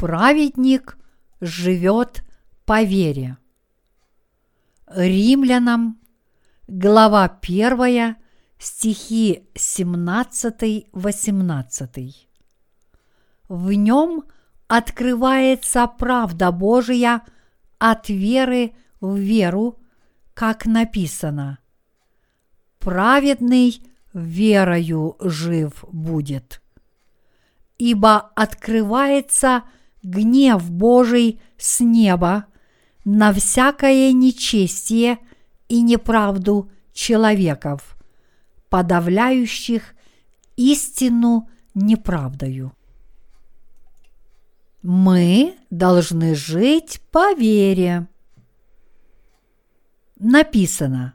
праведник живет по вере. Римлянам, глава 1, стихи 17-18. В нем открывается правда Божия от веры в веру, как написано. Праведный верою жив будет. Ибо открывается гнев Божий с неба на всякое нечестие и неправду человеков, подавляющих истину неправдою. Мы должны жить по вере. Написано,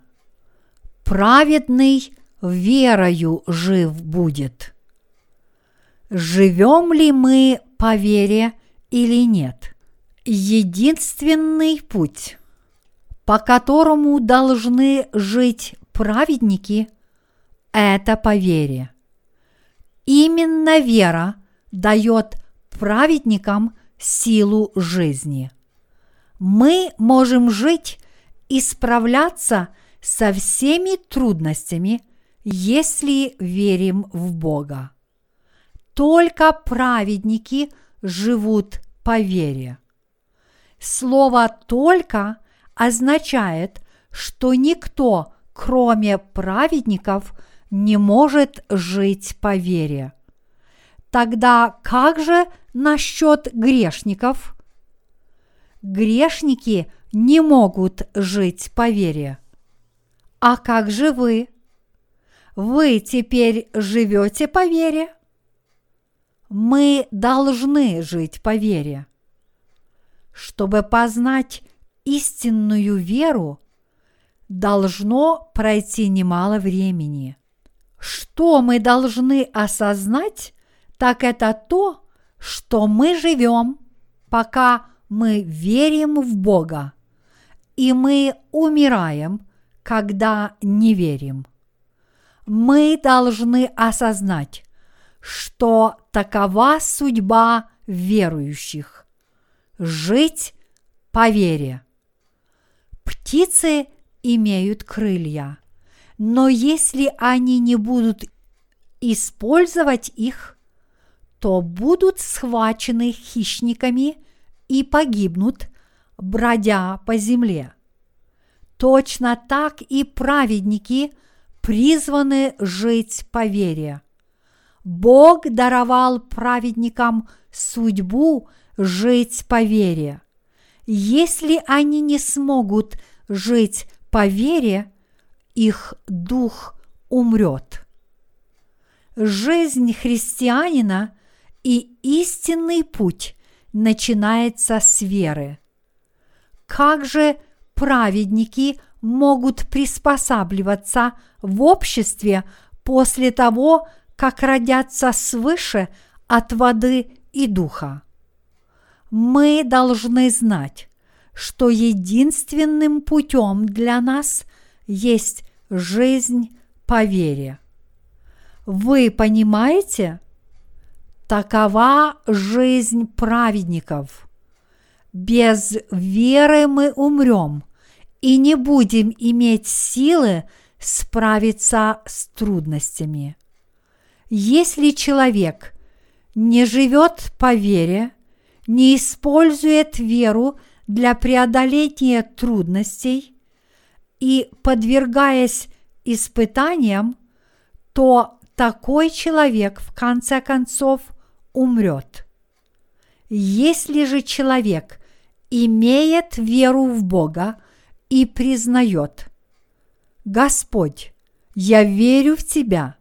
праведный верою жив будет. Живем ли мы по вере или нет? Единственный путь, по которому должны жить праведники, это по вере. Именно вера дает праведникам силу жизни. Мы можем жить и справляться со всеми трудностями, если верим в Бога. Только праведники живут по вере. Слово «только» означает, что никто, кроме праведников, не может жить по вере. Тогда как же насчет грешников? Грешники не могут жить по вере. А как же вы? Вы теперь живете по вере? Мы должны жить по вере. Чтобы познать истинную веру, должно пройти немало времени. Что мы должны осознать, так это то, что мы живем, пока мы верим в Бога, и мы умираем, когда не верим. Мы должны осознать, что такова судьба верующих – жить по вере. Птицы имеют крылья, но если они не будут использовать их, то будут схвачены хищниками и погибнут, бродя по земле. Точно так и праведники призваны жить по вере. Бог даровал праведникам судьбу жить по вере. Если они не смогут жить по вере, их дух умрет. Жизнь христианина и истинный путь начинается с веры. Как же праведники могут приспосабливаться в обществе после того, как родятся свыше от воды и духа? Мы должны знать, что единственным путем для нас есть жизнь по вере. Вы понимаете? Такова жизнь праведников. Без веры мы умрем и не будем иметь силы справиться с трудностями. Если человек не живет по вере, не использует веру для преодоления трудностей и подвергаясь испытаниям, то такой человек в конце концов умрет. Если же человек имеет веру в Бога и признает, Господь, я верю в Тебя,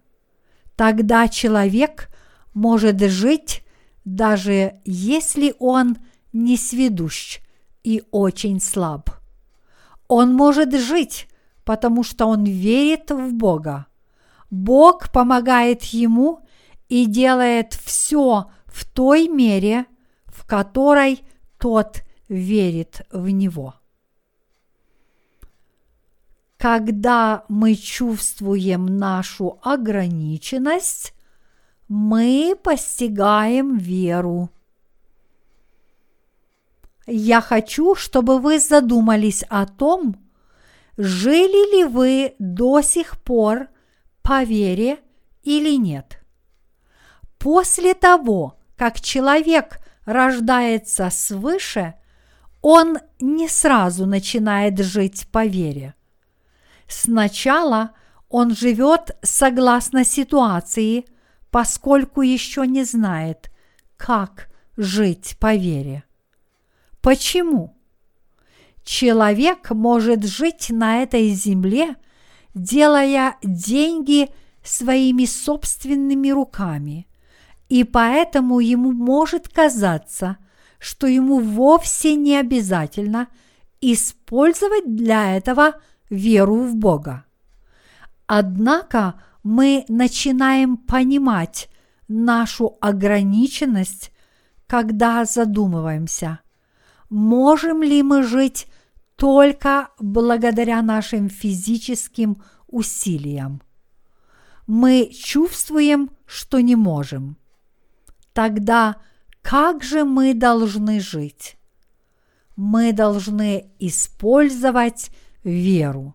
тогда человек может жить, даже если он не сведущ и очень слаб. Он может жить, потому что он верит в Бога. Бог помогает ему и делает все в той мере, в которой тот верит в него. Когда мы чувствуем нашу ограниченность, мы постигаем веру. я хочу, чтобы вы задумались о том, жили ли вы до сих пор по вере или нет. После того, как человек рождается свыше, он не сразу начинает жить по вере. Сначала он живет согласно ситуации, поскольку еще не знает, как жить по вере. Почему? Человек может жить на этой земле, делая деньги своими собственными руками, и поэтому ему может казаться, что ему вовсе не обязательно использовать для этого веру в Бога. Однако мы начинаем понимать нашу ограниченность, когда задумываемся, можем ли мы жить только благодаря нашим физическим усилиям. Мы чувствуем, что не можем. Тогда как же мы должны жить? Мы должны использовать веру.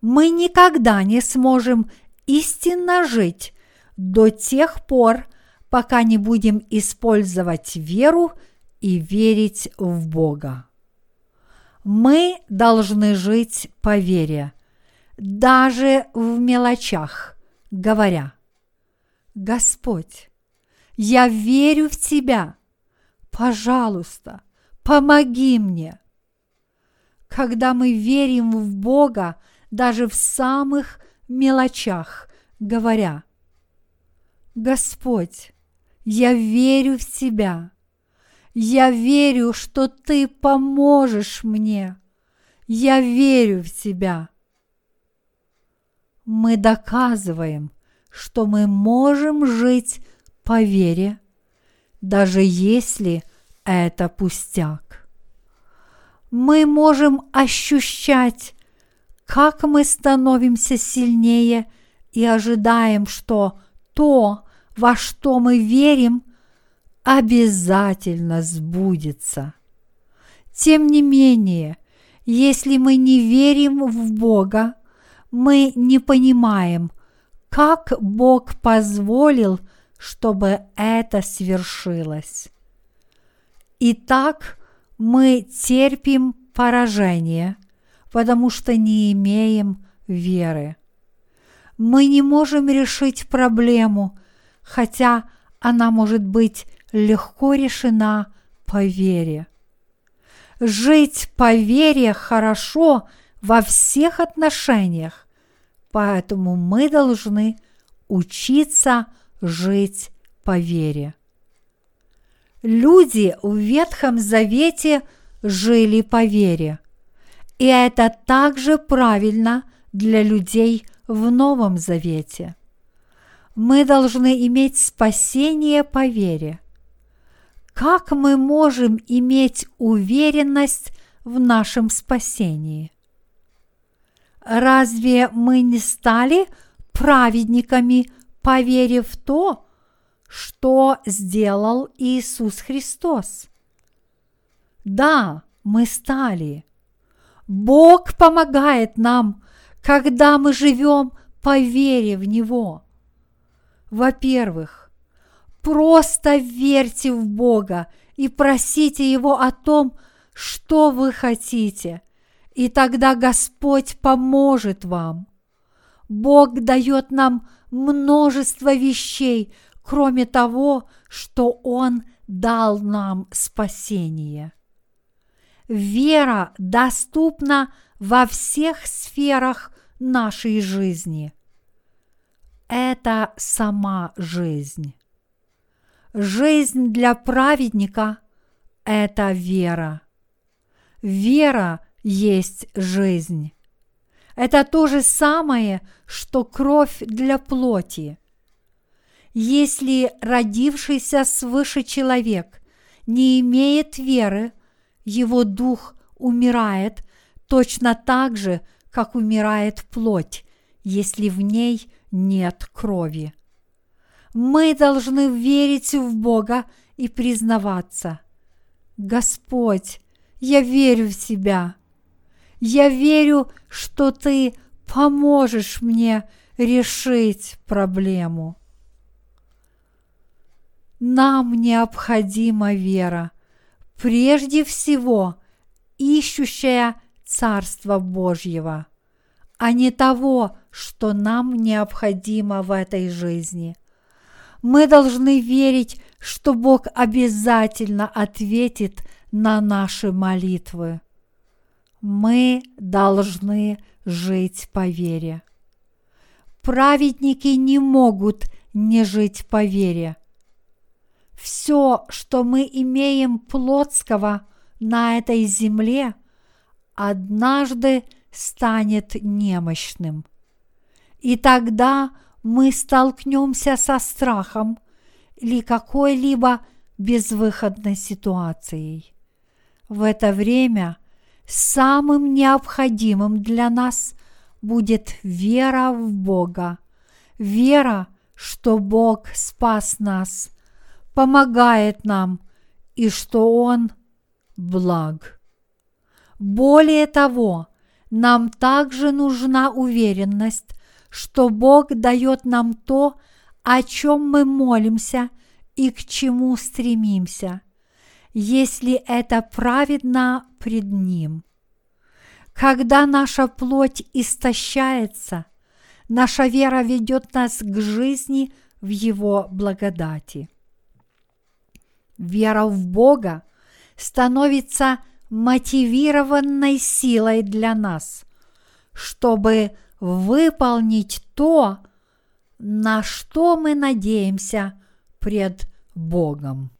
Мы никогда не сможем истинно жить до тех пор, пока не будем использовать веру и верить в Бога. Мы должны жить по вере, даже в мелочах, говоря, Господь, я верю в Тебя, пожалуйста, помоги мне. Когда мы верим в Бога даже в самых мелочах, говоря, Господь, я верю в Тебя. Я верю, что Ты поможешь мне. Я верю в Тебя. Мы доказываем, что мы можем жить по вере, даже если это пустяк. Мы можем ощущать, как мы становимся сильнее и ожидаем, что то, во что мы верим, обязательно сбудется. Тем не менее, если мы не верим в Бога, мы не понимаем, как Бог позволил, чтобы это свершилось. Итак, мы терпим поражение, потому что не имеем веры. Мы не можем решить проблему, хотя она может быть легко решена по вере. Жить по вере хорошо во всех отношениях, поэтому мы должны учиться жить по вере. Люди в Ветхом Завете жили по вере, и это также правильно для людей в Новом Завете. Мы должны иметь спасение по вере – как мы можем иметь уверенность в нашем спасении? Разве мы не стали праведниками, поверив в то, что сделал Иисус Христос? Да, мы стали. Бог помогает нам, когда мы живем по вере в Него. Во-первых, Просто верьте в Бога и просите Его о том, что вы хотите, и тогда Господь поможет вам. Бог дает нам множество вещей, кроме того, что Он дал нам спасение. Вера доступна во всех сферах нашей жизни. Это сама жизнь. Жизнь для праведника – это вера. Вера есть жизнь. Это то же самое, что кровь для плоти. Если родившийся свыше человек не имеет веры, его дух умирает точно так же, как умирает плоть, если в ней нет крови. Мы должны верить в Бога и признаваться. Господь, я верю в Тебя. Я верю, что Ты поможешь мне решить проблему. Нам необходима вера, прежде всего ищущая Царство Божьего, а не того, что нам необходимо в этой жизни. Мы должны верить, что Бог обязательно ответит на наши молитвы. Мы должны жить по вере. Праведники не могут не жить по вере. Все, что мы имеем плотского на этой земле, однажды станет немощным. И тогда мы столкнемся со страхом или какой-либо безвыходной ситуацией. В это время самым необходимым для нас будет вера в Бога, вера, что Бог спас нас, помогает нам и что Он благ. Более того, нам также нужна уверенность, что Бог дает нам то, о чем мы молимся и к чему стремимся, если это праведно пред Ним. Когда наша плоть истощается, наша вера ведет нас к жизни в Его благодати. Вера в Бога становится мотивированной силой для нас, чтобы выполнить то, на что мы надеемся пред Богом.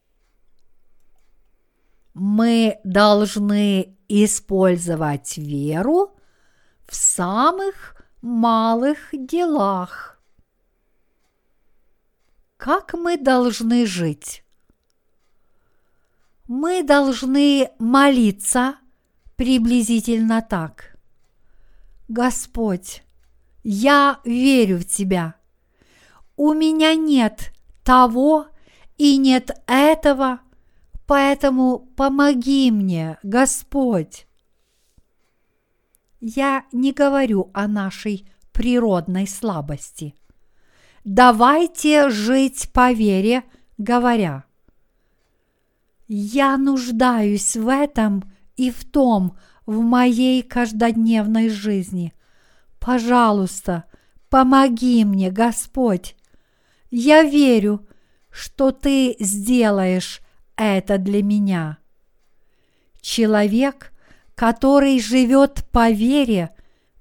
Мы должны использовать веру в самых малых делах. Как мы должны жить? Мы должны молиться приблизительно так. Господь, я верю в Тебя. У меня нет того и нет этого, поэтому помоги мне, Господь. Я не говорю о нашей природной слабости. Давайте жить по вере, говоря, я нуждаюсь в этом и в том в моей каждодневной жизни. Пожалуйста, помоги мне, Господь. Я верю, что Ты сделаешь это для меня. Человек, который живет по вере,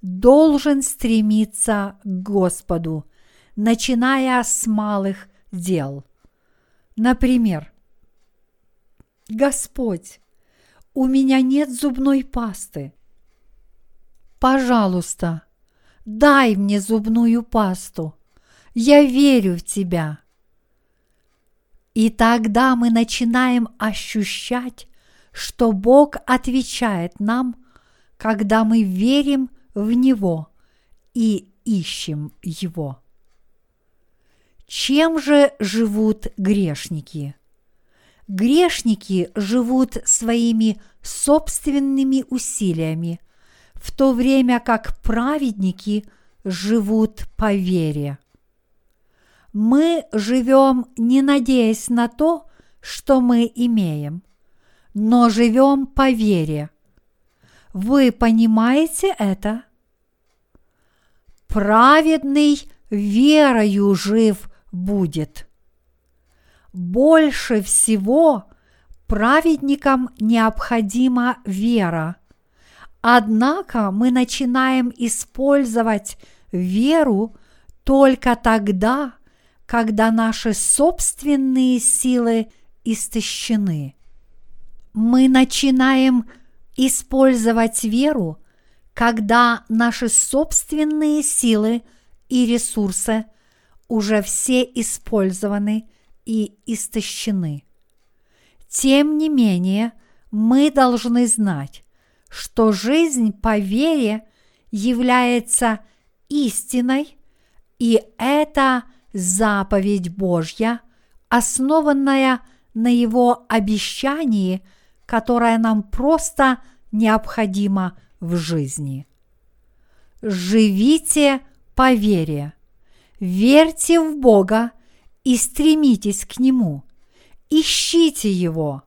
должен стремиться к Господу, начиная с малых дел. Например, Господь, у меня нет зубной пасты. Пожалуйста, дай мне зубную пасту. Я верю в Тебя. И тогда мы начинаем ощущать, что Бог отвечает нам, когда мы верим в Него и ищем Его. Чем же живут грешники? Грешники живут своими собственными усилиями, в то время как праведники живут по вере. Мы живем не надеясь на то, что мы имеем, но живем по вере. Вы понимаете это? Праведный верою жив будет больше всего праведникам необходима вера. Однако мы начинаем использовать веру только тогда, когда наши собственные силы истощены. Мы начинаем использовать веру, когда наши собственные силы и ресурсы уже все использованы и истощены. Тем не менее, мы должны знать, что жизнь по вере является истиной, и это заповедь Божья, основанная на Его обещании которая нам просто необходима в жизни. Живите по вере, верьте в Бога и стремитесь к Нему, ищите Его.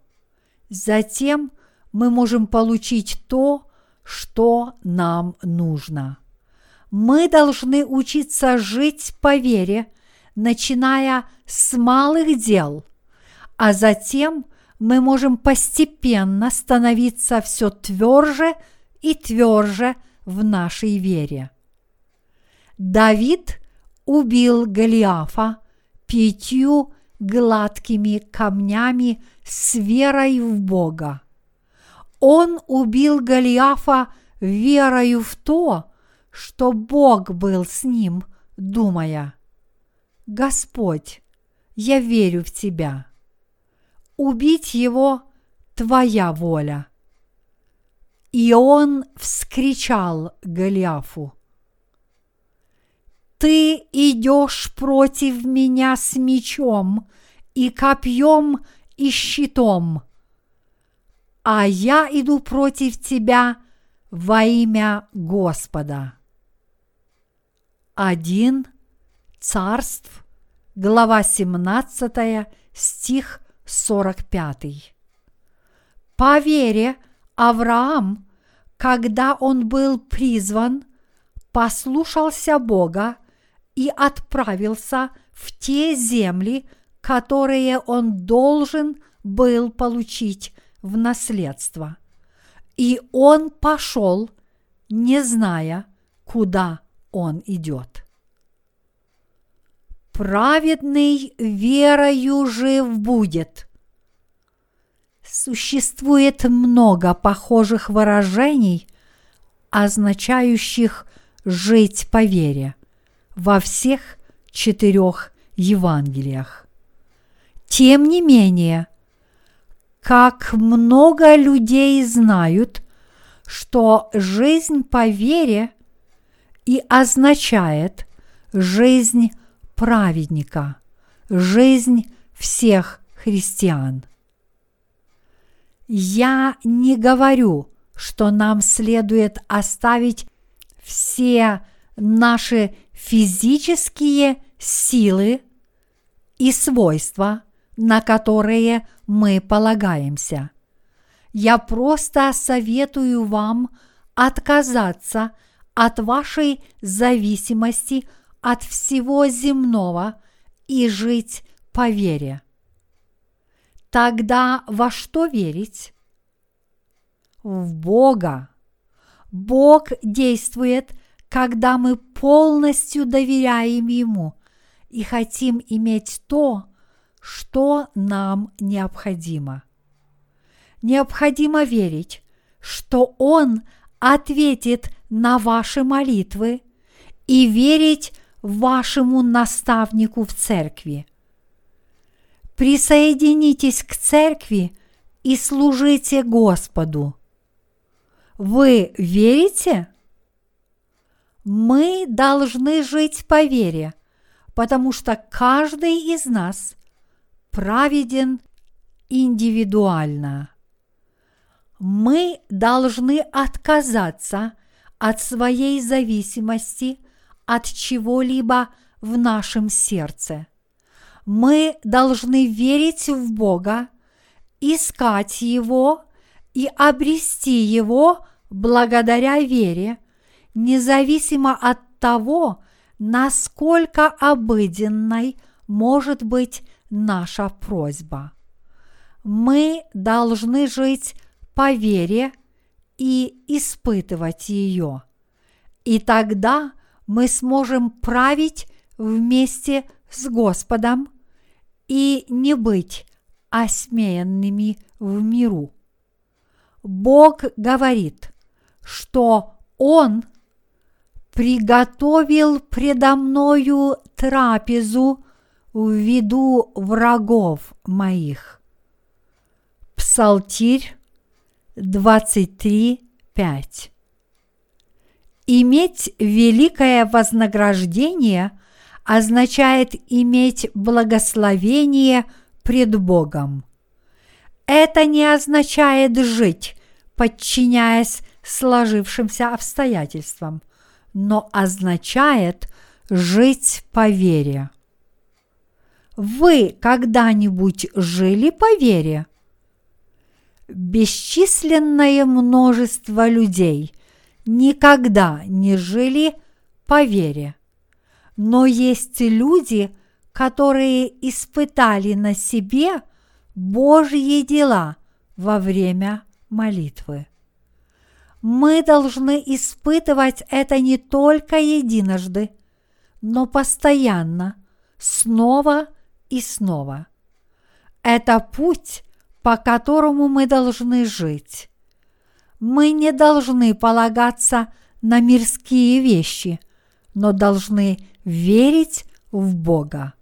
Затем мы можем получить то, что нам нужно. Мы должны учиться жить по вере, начиная с малых дел, а затем мы можем постепенно становиться все тверже и тверже в нашей вере. Давид убил Голиафа пятью гладкими камнями с верой в Бога. Он убил Голиафа верою в то, что Бог был с ним, думая, «Господь, я верю в Тебя». Убить его – Твоя воля. И он вскричал Голиафу, «Ты идешь против меня с мечом и копьем и щитом, а я иду против тебя во имя Господа». Один Царств, глава 17, стих 45. По вере Авраам, когда он был призван, послушался Бога и отправился в те земли, которые он должен был получить в наследство. И он пошел, не зная, куда он идет. Праведный верою жив будет. Существует много похожих выражений, означающих жить по вере во всех четырех Евангелиях. Тем не менее, как много людей знают, что жизнь по вере и означает жизнь праведника, жизнь всех христиан. Я не говорю, что нам следует оставить все наши физические силы и свойства, на которые мы полагаемся. Я просто советую вам отказаться от вашей зависимости от всего земного и жить по вере. Тогда во что верить? В Бога. Бог действует, когда мы полностью доверяем Ему и хотим иметь то, что нам необходимо. Необходимо верить, что Он ответит на ваши молитвы и верить вашему наставнику в церкви. Присоединитесь к церкви и служите Господу. Вы верите? Мы должны жить по вере, потому что каждый из нас праведен индивидуально. Мы должны отказаться от своей зависимости от чего-либо в нашем сердце. Мы должны верить в Бога, искать Его и обрести Его благодаря вере, независимо от того, насколько обыденной может быть наша просьба. Мы должны жить по вере и испытывать ее. И тогда мы сможем править вместе с Господом и не быть осмеянными в миру. Бог говорит, что Он приготовил предо мною трапезу в виду врагов моих. Псалтирь 23, 5 Иметь великое вознаграждение означает иметь благословение пред Богом. Это не означает жить, подчиняясь сложившимся обстоятельствам, но означает жить по вере. Вы когда-нибудь жили по вере? Бесчисленное множество людей никогда не жили по вере. Но есть люди, которые испытали на себе Божьи дела во время молитвы. Мы должны испытывать это не только единожды, но постоянно, снова и снова. Это путь, по которому мы должны жить. Мы не должны полагаться на мирские вещи, но должны верить в Бога.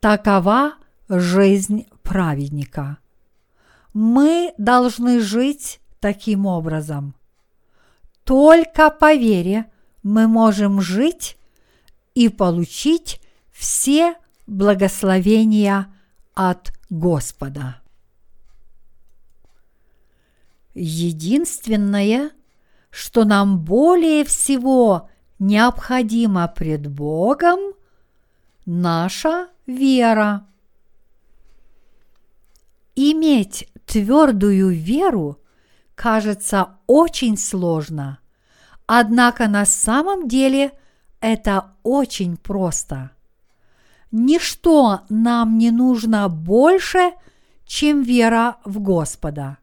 Такова жизнь праведника. Мы должны жить таким образом. Только по вере мы можем жить и получить все благословения от Господа. Единственное, что нам более всего необходимо пред Богом, наша вера. Иметь твердую веру кажется очень сложно, однако на самом деле это очень просто. Ничто нам не нужно больше, чем вера в Господа.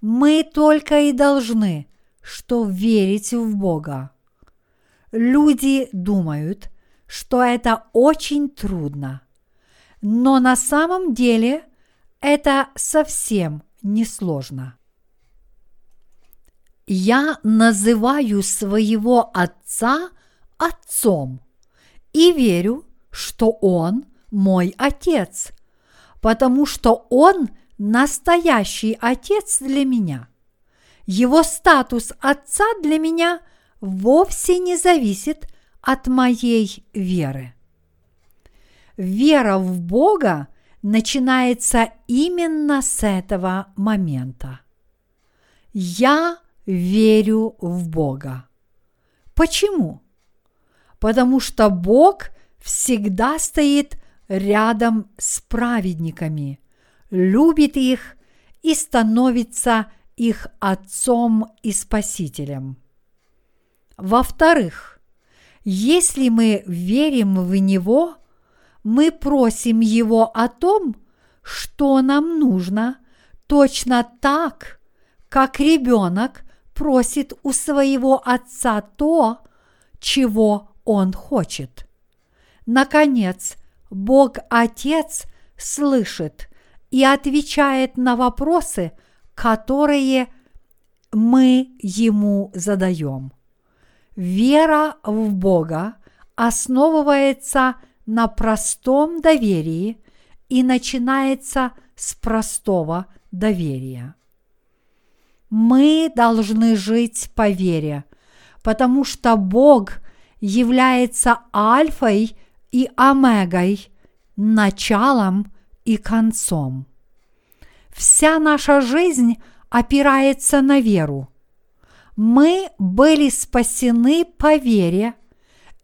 Мы только и должны, что верить в Бога. Люди думают, что это очень трудно, но на самом деле это совсем не сложно. Я называю своего отца отцом и верю, что он мой отец, потому что он настоящий отец для меня. Его статус отца для меня вовсе не зависит от моей веры. Вера в Бога начинается именно с этого момента. Я верю в Бога. Почему? Потому что Бог всегда стоит рядом с праведниками, любит их и становится их отцом и спасителем. Во-вторых, если мы верим в Него, мы просим Его о том, что нам нужно, точно так, как ребенок просит у своего отца то, чего он хочет. Наконец, Бог Отец слышит и отвечает на вопросы, которые мы Ему задаем. Вера в Бога основывается на простом доверии и начинается с простого доверия. Мы должны жить по вере, потому что Бог является альфой и омегой, началом и концом. Вся наша жизнь опирается на веру. Мы были спасены по вере,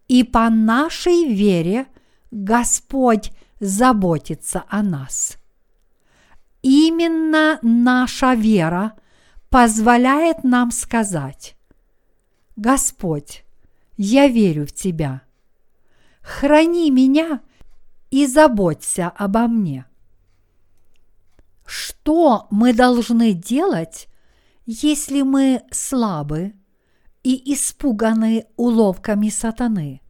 и по нашей вере Господь заботится о нас. Именно наша вера позволяет нам сказать, Господь, я верю в Тебя. Храни меня и заботься обо мне. Что мы должны делать, если мы слабы и испуганы уловками сатаны?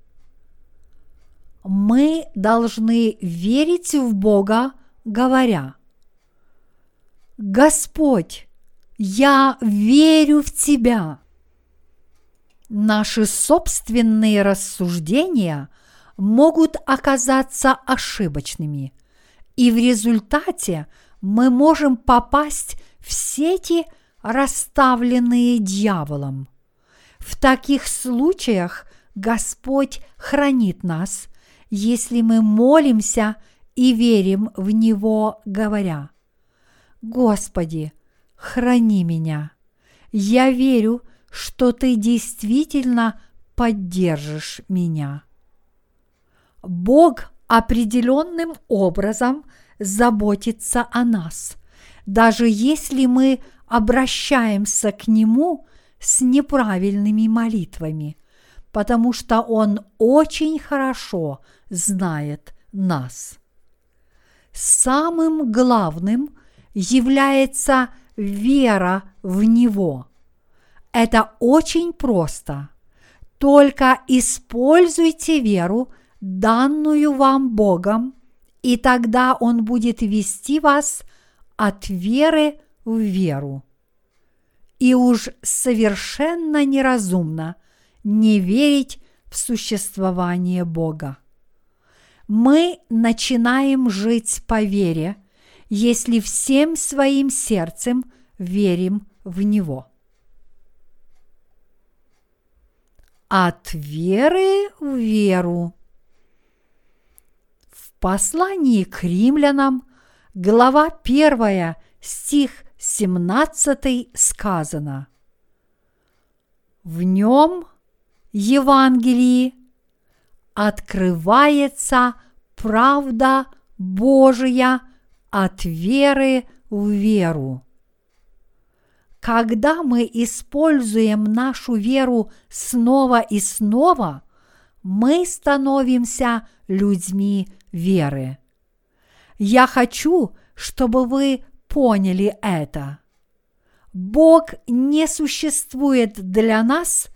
Мы должны верить в Бога, говоря, Господь, я верю в Тебя. Наши собственные рассуждения могут оказаться ошибочными, и в результате мы можем попасть в сети, расставленные дьяволом. В таких случаях Господь хранит нас, если мы молимся и верим в Него, говоря, Господи, храни меня. Я верю, что Ты действительно поддержишь меня. Бог определенным образом заботится о нас, даже если мы обращаемся к Нему с неправильными молитвами, потому что Он очень хорошо знает нас. Самым главным является вера в Него. Это очень просто. Только используйте веру, данную вам Богом, и тогда Он будет вести вас от веры в веру. И уж совершенно неразумно не верить в существование Бога. Мы начинаем жить по вере, если всем своим сердцем верим в Него. От веры в веру. В послании к римлянам, глава 1, стих 17 сказано. В нем, Евангелии, открывается правда Божия от веры в веру. Когда мы используем нашу веру снова и снова, мы становимся людьми веры. Я хочу, чтобы вы поняли это. Бог не существует для нас,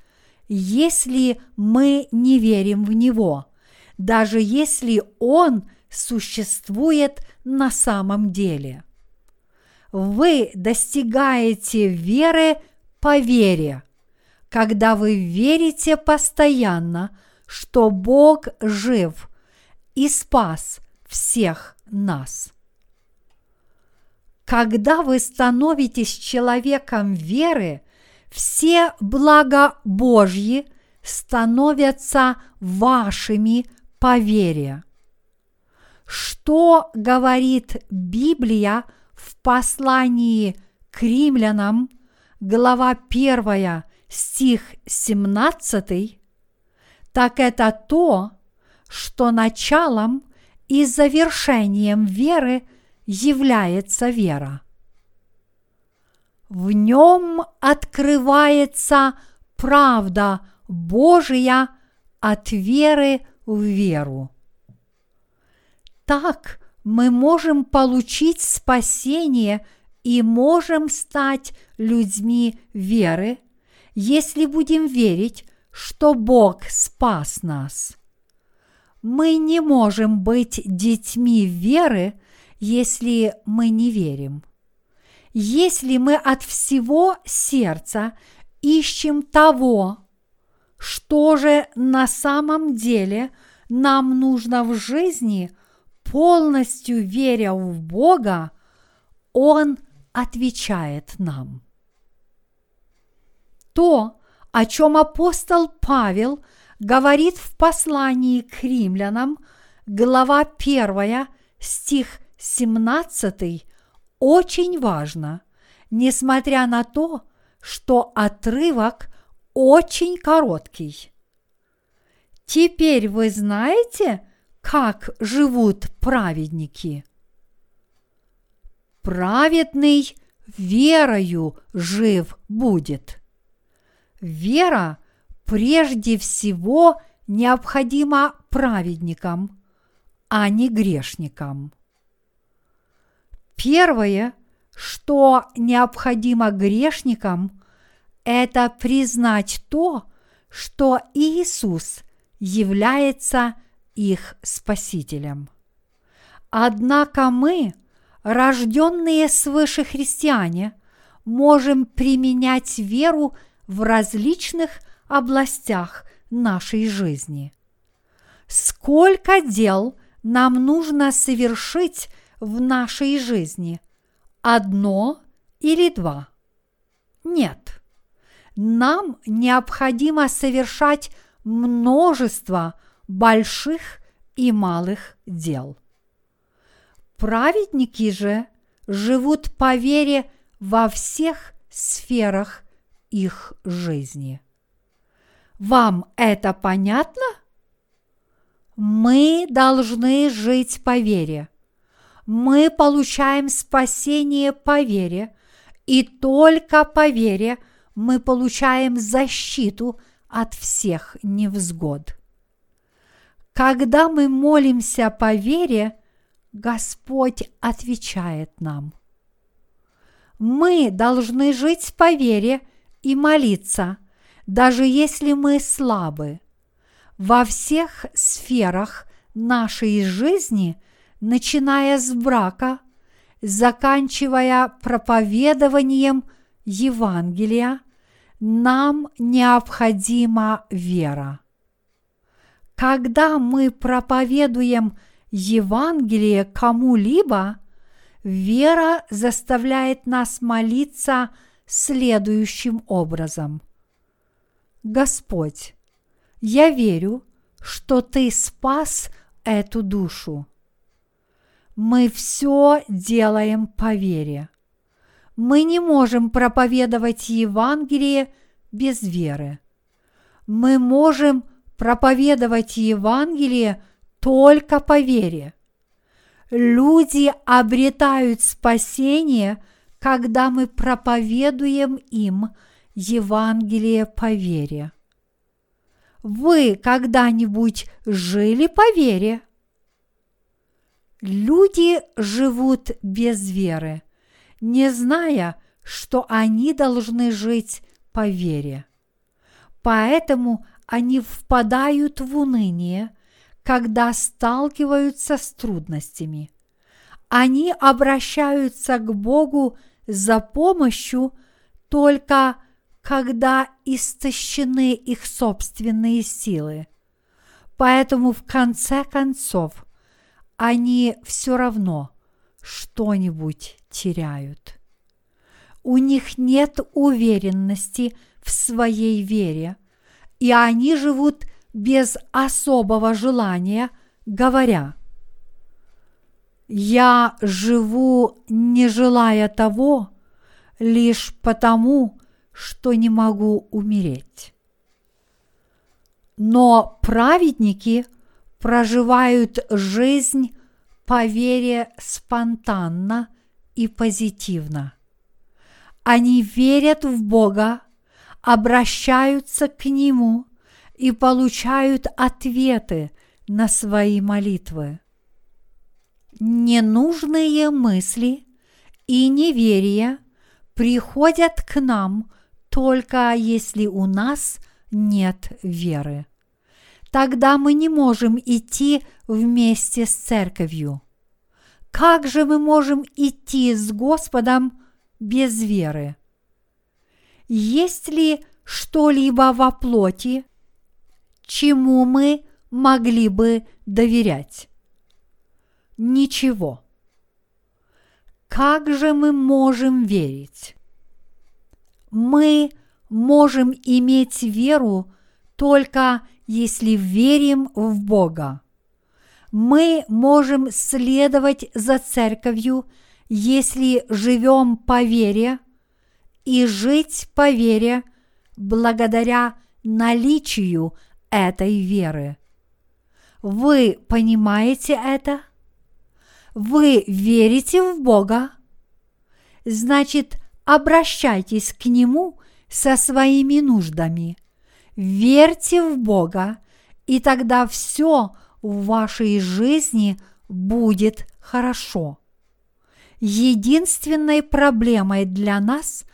если мы не верим в Него, даже если Он существует на самом деле. Вы достигаете веры по вере, когда вы верите постоянно, что Бог жив и спас всех нас. Когда вы становитесь человеком веры, все блага Божьи становятся вашими по вере. Что говорит Библия в послании к римлянам, глава 1, стих 17, так это то, что началом и завершением веры – является вера. В нем открывается правда Божия от веры в веру. Так мы можем получить спасение и можем стать людьми веры, если будем верить, что Бог спас нас. Мы не можем быть детьми веры, если мы не верим. Если мы от всего сердца ищем того, что же на самом деле нам нужно в жизни, полностью веря в Бога, Он отвечает нам. То, о чем апостол Павел говорит в послании к римлянам, глава 1, стих 17 очень важно, несмотря на то, что отрывок очень короткий. Теперь вы знаете, как живут праведники. Праведный верою жив будет. Вера прежде всего необходима праведникам, а не грешникам. Первое, что необходимо грешникам, это признать то, что Иисус является их Спасителем. Однако мы, рожденные свыше христиане, можем применять веру в различных областях нашей жизни. Сколько дел нам нужно совершить в нашей жизни? Одно или два? Нет. Нам необходимо совершать множество больших и малых дел. Праведники же живут по вере во всех сферах их жизни. Вам это понятно? Мы должны жить по вере. Мы получаем спасение по вере, и только по вере мы получаем защиту от всех невзгод. Когда мы молимся по вере, Господь отвечает нам. Мы должны жить по вере и молиться, даже если мы слабы. Во всех сферах нашей жизни, начиная с брака, заканчивая проповедованием Евангелия, нам необходима вера. Когда мы проповедуем Евангелие кому-либо, вера заставляет нас молиться следующим образом. Господь, я верю, что Ты спас эту душу. Мы все делаем по вере. Мы не можем проповедовать Евангелие без веры. Мы можем проповедовать Евангелие только по вере. Люди обретают спасение, когда мы проповедуем им Евангелие по вере. Вы когда-нибудь жили по вере? Люди живут без веры, не зная, что они должны жить по вере. Поэтому они впадают в уныние, когда сталкиваются с трудностями. Они обращаются к Богу за помощью только когда истощены их собственные силы. Поэтому в конце концов они все равно что-нибудь теряют. У них нет уверенности в своей вере, и они живут без особого желания, говоря, «Я живу, не желая того, лишь потому, что не могу умереть». Но праведники – проживают жизнь по вере спонтанно и позитивно. Они верят в Бога, обращаются к Нему и получают ответы на свои молитвы. Ненужные мысли и неверие приходят к нам только если у нас нет веры тогда мы не можем идти вместе с церковью. Как же мы можем идти с Господом без веры? Есть ли что-либо во плоти, чему мы могли бы доверять? Ничего. Как же мы можем верить? Мы можем иметь веру только если верим в Бога. Мы можем следовать за церковью, если живем по вере и жить по вере благодаря наличию этой веры. Вы понимаете это? Вы верите в Бога? Значит, обращайтесь к Нему со своими нуждами – верьте в Бога, и тогда все в вашей жизни будет хорошо. Единственной проблемой для нас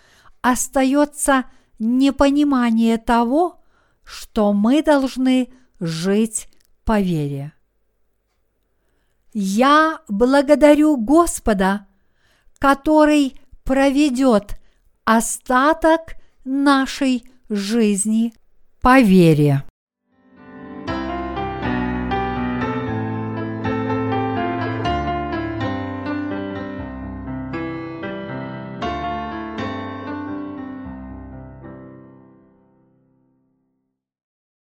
остается непонимание того, что мы должны жить по вере. Я благодарю Господа, который проведет остаток нашей жизни по вере.